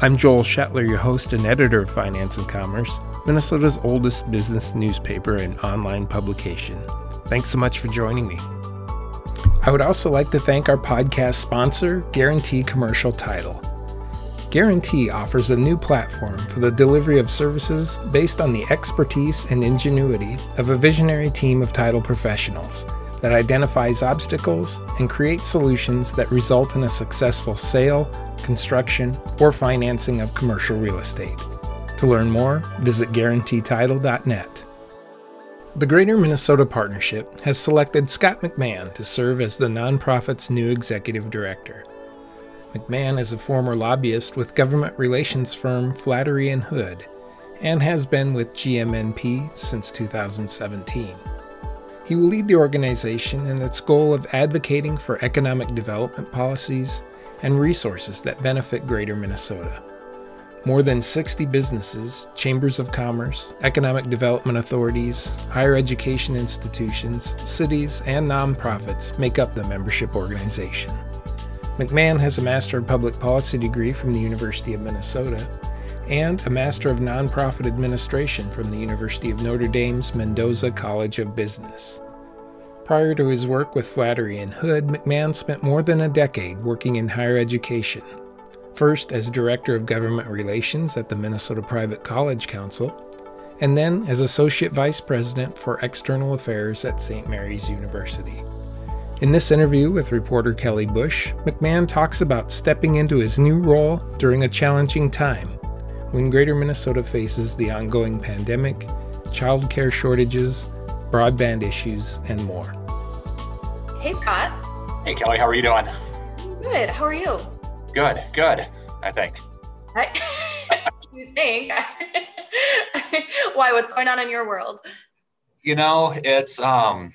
I'm Joel Schettler, your host and editor of Finance and Commerce, Minnesota's oldest business newspaper and online publication. Thanks so much for joining me. I would also like to thank our podcast sponsor, Guarantee Commercial Title. Guarantee offers a new platform for the delivery of services based on the expertise and ingenuity of a visionary team of title professionals that identifies obstacles and creates solutions that result in a successful sale, construction, or financing of commercial real estate. To learn more, visit guaranteetitle.net. The Greater Minnesota Partnership has selected Scott McMahon to serve as the nonprofit's new executive director. McMahon is a former lobbyist with government relations firm Flaherty and Hood and has been with GMNP since 2017. He will lead the organization in its goal of advocating for economic development policies and resources that benefit Greater Minnesota. More than 60 businesses, chambers of commerce, economic development authorities, higher education institutions, cities, and nonprofits make up the membership organization. McMahon has a Master of Public Policy degree from the University of Minnesota and a Master of Nonprofit Administration from the University of Notre Dame's Mendoza College of Business. Prior to his work with Flaherty and Hood, McMahon spent more than a decade working in higher education, first as Director of Government Relations at the Minnesota Private College Council, and then as Associate Vice President for External Affairs at St. Mary's University. In this interview with reporter Kelly Busche, McMahon talks about stepping into his new role during a challenging time when Greater Minnesota faces the ongoing pandemic, childcare shortages, broadband issues, and more. Hey, Scott. Hey, Kelly, how are you doing? Good. How are you? Good, good, I think. I, you think? Why? What's going on in your world? You know, it's um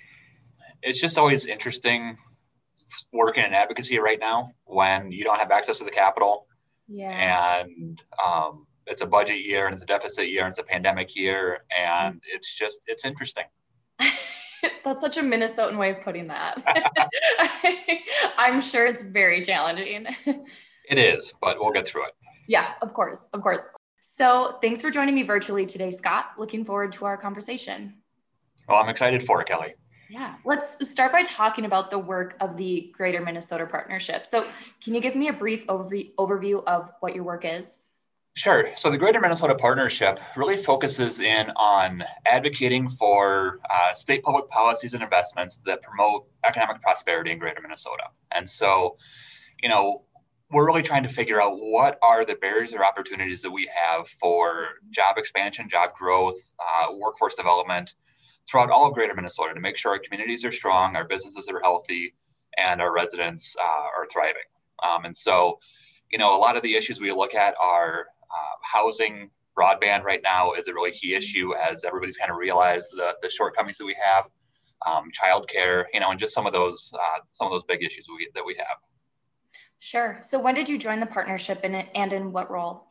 it's just always interesting working in advocacy right now when you don't have access to the capital. Yeah. And um, it's a budget year and it's a deficit year and it's a pandemic year. And mm. it's just, it's interesting. That's such a Minnesotan way of putting that. I'm sure it's very challenging. It is, but we'll get through it. Yeah, of course. Of course. So thanks for joining me virtually today, Scott. Looking forward to our conversation. Well, I'm excited for it, Kelly. Yeah, let's start by talking about the work of the Greater Minnesota Partnership. So, can you give me a brief overview of what your work is? Sure. So, the Greater Minnesota Partnership really focuses in on advocating for uh, state public policies and investments that promote economic prosperity in Greater Minnesota. And so, you know, we're really trying to figure out what are the barriers or opportunities that we have for job expansion, job growth, uh, workforce development throughout all of greater Minnesota to make sure our communities are strong, our businesses are healthy, and our residents uh, are thriving. Um, and so, you know, a lot of the issues we look at are housing, broadband right now is a really key issue as everybody's kind of realized the, the shortcomings that we have, um, childcare, you know, and just some of those uh, some of those big issues we, that we have. Sure. So when did you join the partnership and, and in what role?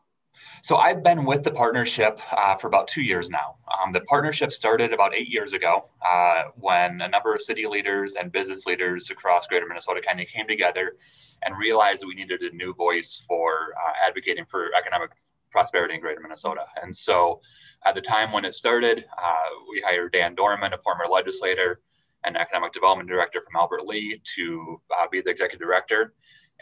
So I've been with the partnership uh, for about two years now. Um, the partnership started about eight years ago uh, when a number of city leaders and business leaders across Greater Minnesota kind of came together and realized that we needed a new voice for uh, advocating for economic prosperity in Greater Minnesota. And so at the time when it started, uh, we hired Dan Dorman, a former legislator and economic development director from Albert Lea, to uh, be the executive director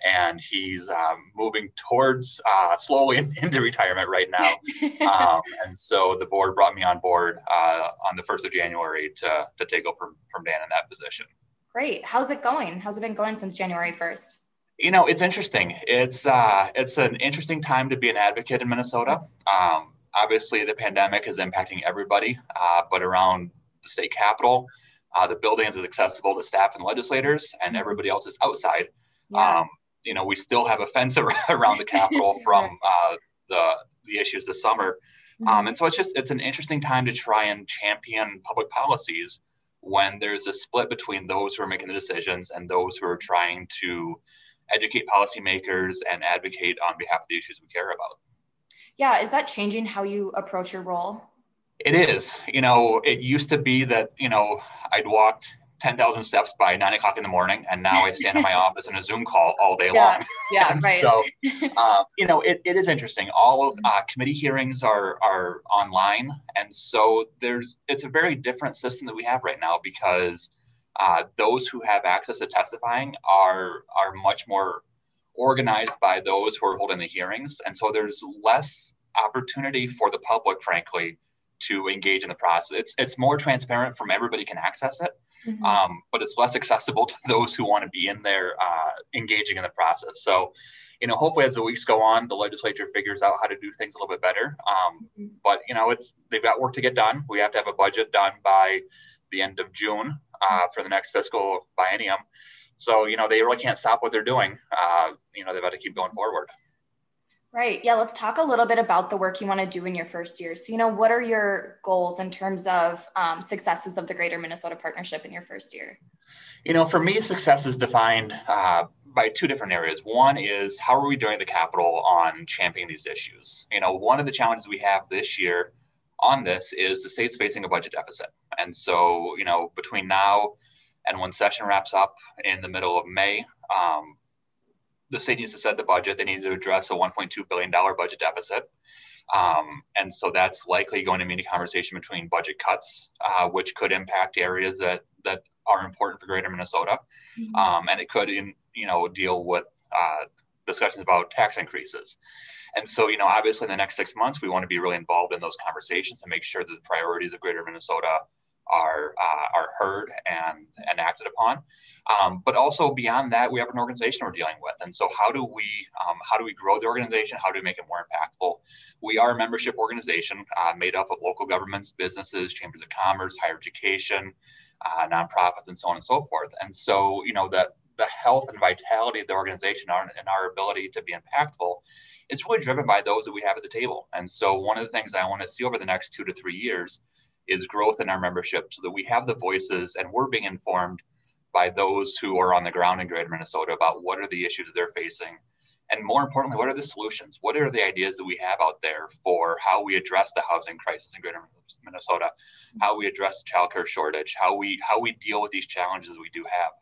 and he's um, moving towards uh, slowly into retirement right now. Um, and so the board brought me on board uh, on the first of January to to take over from Dan in that position. Great. How's it going? How's it been going since January first? You know, it's interesting. It's uh, it's an interesting time to be an advocate in Minnesota. Um, obviously, the pandemic is impacting everybody, uh, but around the state capitol, uh, the building is accessible to staff and legislators, and mm-hmm. everybody else is outside. Yeah. Um, you know, we still have a fence around the Capitol from uh, the the issues this summer. Mm-hmm. Um, and so it's just it's an interesting time to try and champion public policies when there's a split between those who are making the decisions and those who are trying to educate policymakers and advocate on behalf of the issues we care about. Yeah, is that changing how you approach your role? It is. You know, it used to be that, you know, I'd walked 10,000 steps by nine o'clock in the morning, and now I stand in my office in a Zoom call all day yeah, long. Yeah, right. So, uh, you know, it, it is interesting. All of uh, committee hearings are are online, and so there's it's a very different system that we have right now because uh, those who have access to testifying are are much more organized by those who are holding the hearings, and so there's less opportunity for the public, frankly, to engage in the process. It's it's more transparent from everybody can access it, mm-hmm. um, but it's less accessible to those who want to be in there uh, engaging in the process. So, you know, hopefully as the weeks go on, the legislature figures out how to do things a little bit better. Um, mm-hmm. But you know, it's they've got work to get done. We have to have a budget done by the end of June uh, for the next fiscal biennium. So you know, they really can't stop what they're doing. Uh, you know, they've got to keep going forward. Right. Yeah. Let's talk a little bit about the work you want to do in your first year. So, you know, what are your goals in terms of um, successes of the Greater Minnesota Partnership in your first year? You know, for me, success is defined uh, by two different areas. One is how are we doing the capital on championing these issues? You know, one of the challenges we have this year on this is the state's facing a budget deficit. And so, you know, between now and when session wraps up in the middle of May, um, the state needs to set the budget. They need to address a $1.2 billion budget deficit. Um, and so that's likely going to mean a conversation between budget cuts, uh, which could impact areas that, that are important for greater Minnesota. Mm-hmm. Um, and it could, in, you know, deal with uh, discussions about tax increases. And so, you know, obviously in the next six months, we want to be really involved in those conversations and make sure that the priorities of greater Minnesota are uh, are heard and and acted upon. Um, but also beyond that, we have an organization we're dealing with, and so how do we um, how do we grow the organization? How do we make it more impactful? We are a membership organization uh, made up of local governments, businesses, chambers of commerce, higher education, uh, nonprofits, and so on and so forth. And so you know the the health and vitality of the organization and our ability to be impactful it's really driven by those that we have at the table. And so one of the things I want to see over the next two to three years is growth in our membership so that we have the voices and we're being informed by those who are on the ground in greater Minnesota about what are the issues they're facing. And more importantly, what are the solutions? What are the ideas that we have out there for how we address the housing crisis in greater Minnesota, how we address the childcare shortage, how we how we deal with these challenges that we do have.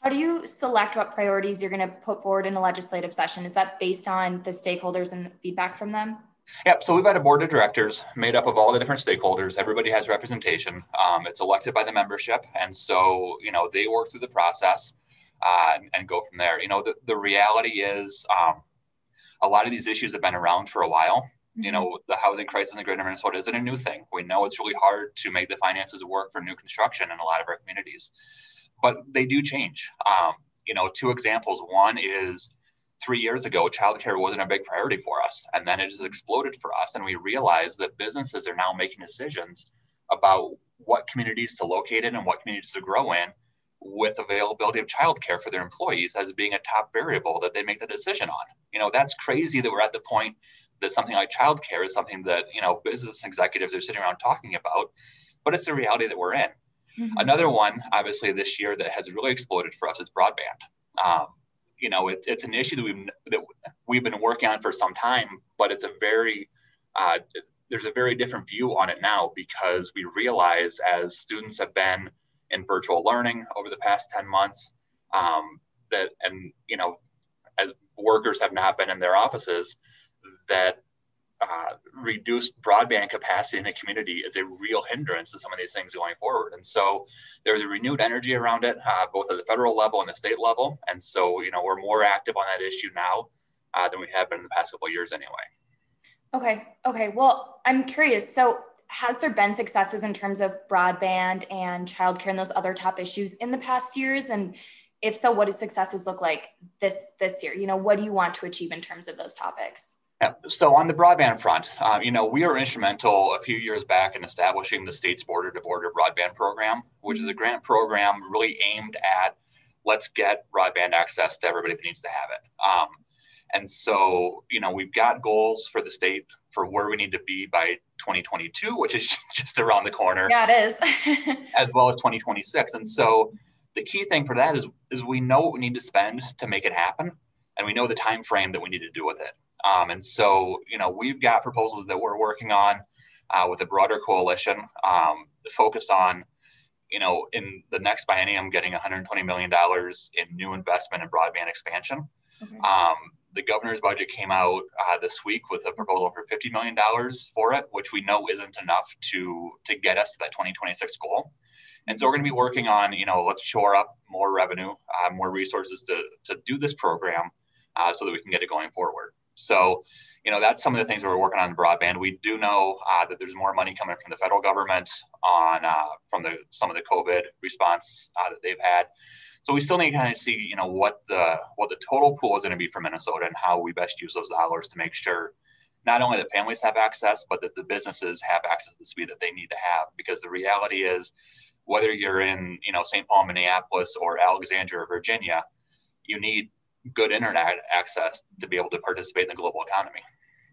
How do you select what priorities you're going to put forward in a legislative session? Is that based on the stakeholders and the feedback from them? Yep. So we've got a board of directors made up of all the different stakeholders. Everybody has representation. Um, it's elected by the membership, and so you know they work through the process uh, and, and, go from there. You know, the, the reality is um, a lot of these issues have been around for a while. Mm-hmm. You know, the housing crisis in the greater Minnesota isn't a new thing. We know it's really hard to make the finances work for new construction in a lot of our communities, but they do change. Um, you know, two examples. One is three years ago, childcare wasn't a big priority for us. And then it has exploded for us. And we realized that businesses are now making decisions about what communities to locate in and what communities to grow in with availability of childcare for their employees as being a top variable that they make the decision on. You know, that's crazy that we're at the point that something like childcare is something that, you know, business executives are sitting around talking about, but it's the reality that we're in. Mm-hmm. Another one, obviously, this year that has really exploded for us is broadband. Um, you know, it, it's an issue that we've that we've been working on for some time, but it's a very uh, there's a very different view on it now because we realize as students have been in virtual learning over the past 10 months um, that and you know as workers have not been in their offices that uh, reduced broadband capacity in a community is a real hindrance to some of these things going forward. And so there's a renewed energy around it, uh, both at the federal level and the state level. And so, you know, we're more active on that issue now uh, than we have been in the past couple of years anyway. Okay. Okay. Well, I'm curious. So has there been successes in terms of broadband and childcare and those other top issues in the past years? And if so, what do successes look like this this year? You know, what do you want to achieve in terms of those topics? So on the broadband front, uh, you know, we were instrumental a few years back in establishing the state's border-to-border broadband program, which is a mm-hmm. grant program really aimed at let's get broadband access to everybody that needs to have it. Um, And so, you know, we've got goals for the state for where we need to be by 2022, which is just around the corner. Yeah, it is. as well as 2026. And so the key thing for that is is we know what we need to spend to make it happen, and we know the time frame that we need to do with it. Um, and so, you know, we've got proposals that we're working on uh, with a broader coalition um, focused on, you know, in the next biennium, getting 120 million dollars in new investment in broadband expansion. Okay. Um, the governor's budget came out uh, this week with a proposal for $50 million for it, which we know isn't enough to to get us to that 2026 goal. And so we're going to be working on, you know, let's shore up more revenue, uh, more resources to to do this program, uh, so that we can get it going forward. So, you know, that's some of the things we're working on in broadband. We do know uh, that there's more money coming from the federal government on uh, from the some of the COVID response uh, that they've had. So we still need to kind of see, you know, what the what the total pool is going to be for Minnesota and how we best use those dollars to make sure not only that families have access, but that the businesses have access to the speed that they need to have. Because the reality is, whether you're in, you know, St. Paul, Minneapolis, or Alexandria, Virginia, you need good internet access to be able to participate in the global economy.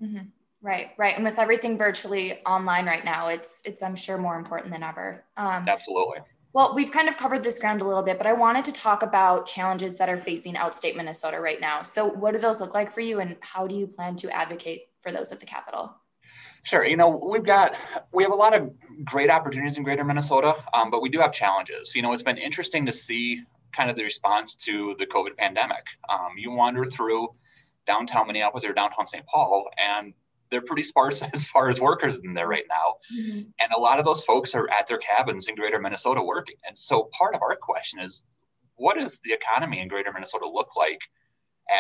Mm-hmm. Right, right, and with everything virtually online right now, it's it's I'm sure more important than ever. Um, Absolutely. Well, we've kind of covered this ground a little bit, but I wanted to talk about challenges that are facing outstate Minnesota right now. So, what do those look like for you, and how do you plan to advocate for those at the Capitol? Sure. You know, we've got we have a lot of great opportunities in Greater Minnesota, um, but we do have challenges. You know, it's been interesting to see kind of the response to the COVID pandemic. Um, you wander through downtown Minneapolis or downtown St. Paul, and they're pretty sparse as far as workers in there right now. Mm-hmm. And a lot of those folks are at their cabins in greater Minnesota working. And so part of our question is what does the economy in greater Minnesota look like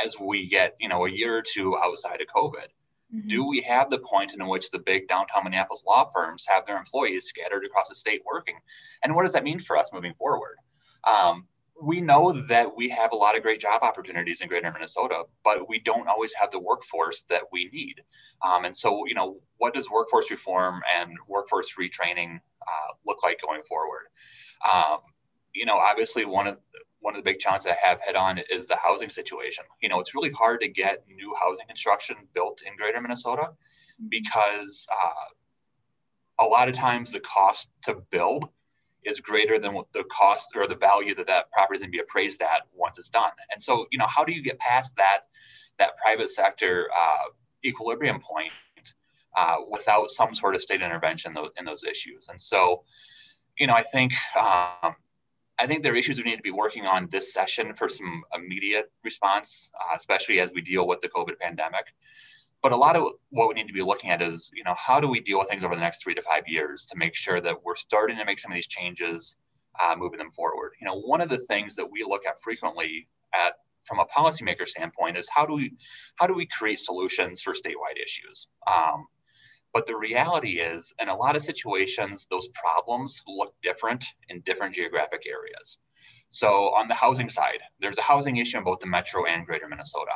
as we get, you know, a year or two outside of COVID? Mm-hmm. Do we have the point in which the big downtown Minneapolis law firms have their employees scattered across the state working? And what does that mean for us moving forward? Um, we know that we have a lot of great job opportunities in greater Minnesota, but we don't always have the workforce that we need. Um, and so, you know, what does workforce reform and workforce retraining uh, look like going forward? Um, you know, obviously, one of one of the big challenges I have head on is the housing situation. You know, it's really hard to get new housing construction built in greater Minnesota mm-hmm. because uh, a lot of times the cost to build is greater than what the cost or the value that that property is going to be appraised at once it's done. And so, you know, how do you get past that that private sector uh, equilibrium point uh, without some sort of state intervention in those, in those issues? And so, you know, I think um, I think there are issues we need to be working on this session for some immediate response, uh, especially as we deal with the COVID pandemic but a lot of what we need to be looking at is you know how do we deal with things over the next three to five years to make sure that we're starting to make some of these changes uh, moving them forward? You know one of the things that we look at frequently at from a policymaker standpoint is how do we how do we create solutions for statewide issues? Um, but the reality is in a lot of situations those problems look different in different geographic areas. So on the housing side there's a housing issue in both the metro and greater minnesota.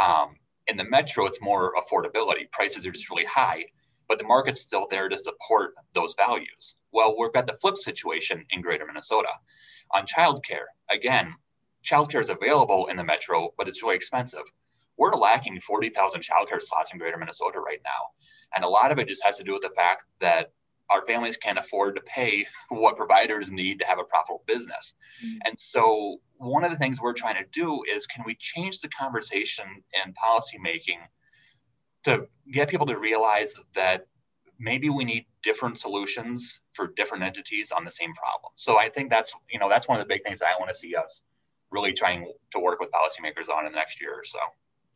Um, in the metro, it's more affordability. Prices are just really high, but the market's still there to support those values. Well, we've got the flip situation in greater Minnesota. On childcare, again, childcare is available in the metro, but it's really expensive. We're lacking 40,000 childcare slots in greater Minnesota right now. And a lot of it just has to do with the fact that our families can't afford to pay what providers need to have a profitable business. Mm-hmm. And so, one of the things we're trying to do is can we change the conversation and policymaking to get people to realize that maybe we need different solutions for different entities on the same problem. So I think that's you know that's one of the big things I want to see us really trying to work with policymakers on in the next year or so.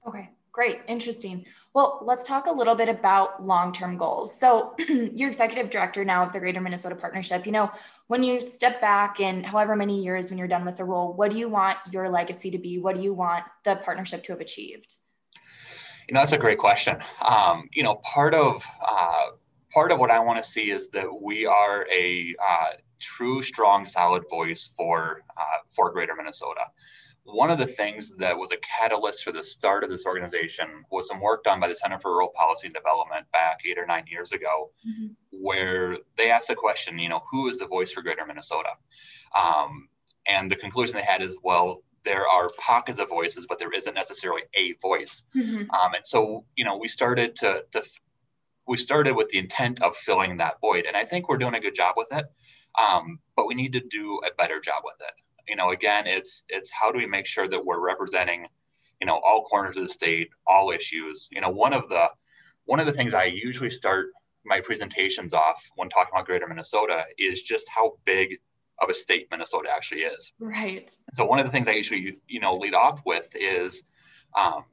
Okay. Great, interesting. Well, let's talk a little bit about long term goals. So, you're executive director now of the Greater Minnesota Partnership. You know, when you step back in however many years when you're done with the role, what do you want your legacy to be? What do you want the partnership to have achieved? You know, that's a great question. Um, you know, part of uh, part of what I want to see is that we are a uh, true, strong, solid voice for uh, for Greater Minnesota one of the things that was a catalyst for the start of this organization was some work done by the Center for Rural Policy and Development back eight or nine years ago, mm-hmm. where they asked the question, you know, who is the voice for Greater Minnesota? Um, and the conclusion they had is, well, there are pockets of voices, but there isn't necessarily a voice. Mm-hmm. Um, and so, you know, we started to, to we started with the intent of filling that void, and I think we're doing a good job with it. Um, but we need to do a better job with it. You know, again, it's it's how do we make sure that we're representing, you know, all corners of the state, all issues. You know, one of the one of the things I usually start my presentations off when talking about Greater Minnesota is just how big of a state Minnesota actually is. Right. So one of the things I usually you know lead off with is, um,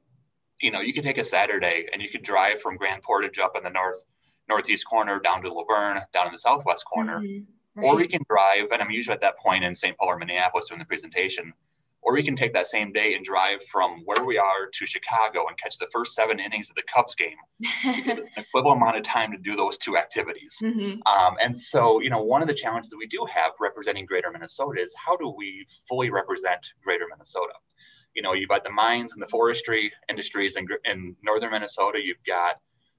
you know, you could take a Saturday and you could drive from Grand Portage up in the north northeast corner down to Luverne, down in the southwest corner, mm-hmm. Right. or we can drive. And I'm usually at that point in St. Paul or Minneapolis during the presentation or we can take that same day and drive from where we are to Chicago and catch the first seven innings of the Cubs game. it's an equivalent amount of time to do those two activities. Mm-hmm. Um, and so, you know, one of the challenges that we do have representing Greater Minnesota is how do we fully represent Greater Minnesota? You know, you've got the mines and the forestry industries in, in northern Minnesota. You've got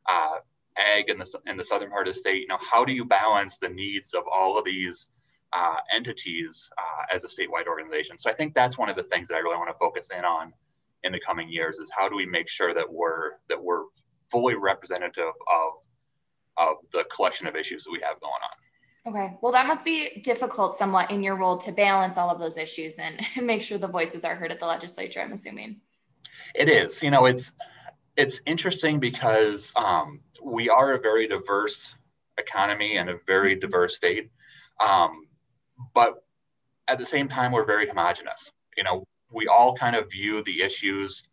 uh, ag in the in the southern part of the state. You know, how do you balance the needs of all of these uh, entities uh, as a statewide organization. So I think that's one of the things that I really want to focus in on in the coming years is how do we make sure that we're that we're fully representative of of the collection of issues that we have going on. Okay. Well, that must be difficult somewhat in your role to balance all of those issues and make sure the voices are heard at the legislature, I'm assuming. It is. You know, it's it's interesting because um, we are a very diverse economy and a very diverse state. Um, but at the same time, we're very homogenous. You know, we all kind of view the issues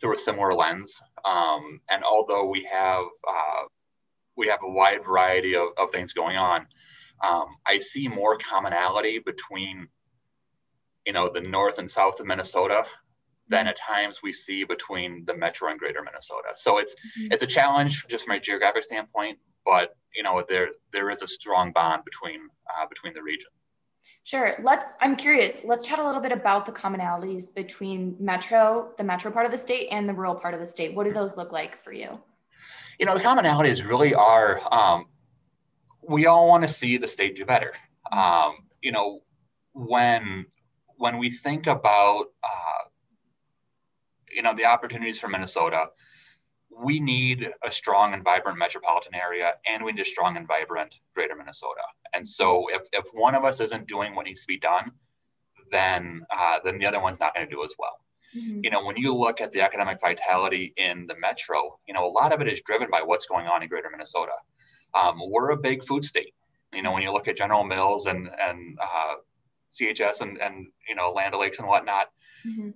through a similar lens. Um, and although we have uh, we have a wide variety of, of things going on, um, I see more commonality between you know the north and south of Minnesota than at times we see between the metro and greater Minnesota. So it's mm-hmm. it's a challenge just from a geographic standpoint, but you know there there is a strong bond between uh, between the region. Sure. Let's, I'm curious, let's chat a little bit about the commonalities between metro, the metro part of the state, and the rural part of the state. What do those look like for you? You know, the commonalities really are um, we all want to see the state do better. Um, you know, when when we think about uh, you know the opportunities for Minnesota, we need a strong and vibrant metropolitan area and we need a strong and vibrant greater Minnesota. And so if, if one of us isn't doing what needs to be done, then uh, then the other one's not going to do as well. Mm-hmm. You know, when you look at the economic vitality in the metro, you know, a lot of it is driven by what's going on in greater Minnesota. Um, we're a big food state. You know, when you look at General Mills and and uh, CHS and and you know Land O'Lakes and whatnot, mm-hmm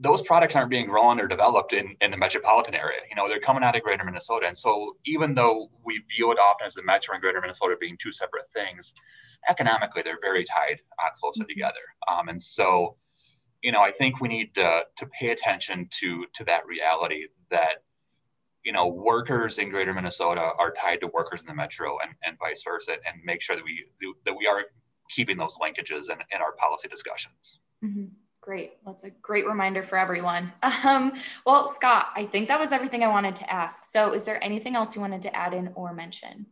those products aren't being grown or developed in, in the metropolitan area. You know, they're coming out of greater Minnesota. And so even though we view it often as the metro and greater Minnesota being two separate things, economically they're very tied uh, closely mm-hmm. together. Um, and so, you know, I think we need to, to pay attention to to that reality that, you know, workers in greater Minnesota are tied to workers in the metro and, and vice versa, and make sure that we that we are keeping those linkages in, in our policy discussions. Mm-hmm. Great. That's a great reminder for everyone. Um, well, Scott, I think that was everything I wanted to ask. So, is there anything else you wanted to add in or mention?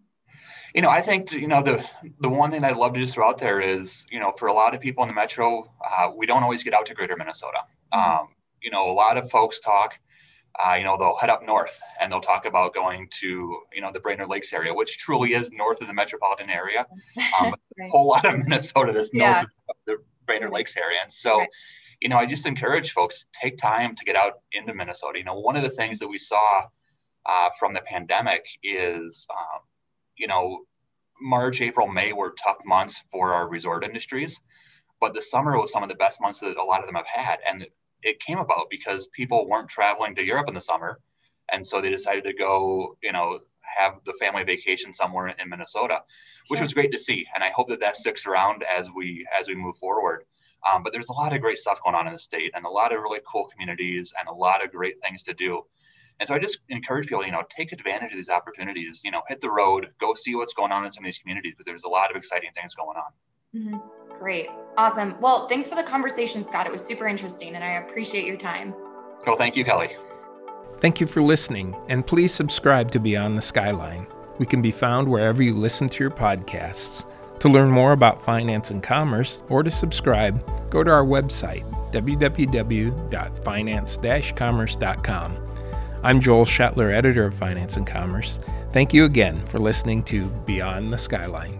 You know, I think you know the the one thing I'd love to just throw out there is you know for a lot of people in the metro, uh, we don't always get out to Greater Minnesota. Um, you know, a lot of folks talk. Uh, you know, they'll head up north and they'll talk about going to, you know, the Brainerd Lakes area, which truly is north of the metropolitan area. Um, right. A whole lot of Minnesota that's north yeah. of the Brainerd Lakes area. And so, right you know, I just encourage folks take time to get out into Minnesota. You know, one of the things that we saw uh, from the pandemic is, um, you know, March, April, May were tough months for our resort industries, but the summer was some of the best months that a lot of them have had, and it came about because people weren't traveling to Europe in the summer, and so they decided to go, you know, have the family vacation somewhere in Minnesota, which sure. was great to see, and I hope that that sticks around as we as we move forward. Um, but there's a lot of great stuff going on in the state and a lot of really cool communities and a lot of great things to do. And so I just encourage people, you know, take advantage of these opportunities, you know, hit the road, go see what's going on in some of these communities, because there's a lot of exciting things going on. Mm-hmm. Great. Awesome. Well, thanks for the conversation, Scott. It was super interesting and I appreciate your time. Well, Thank you, Kelly. Thank you for listening, and please subscribe to Beyond the Skyline. We can be found wherever you listen to your podcasts. To learn more about finance and commerce or to subscribe, go to our website, www.finance-commerce.com. I'm Joel Schettler, editor of Finance and Commerce. Thank you again for listening to Beyond the Skyline.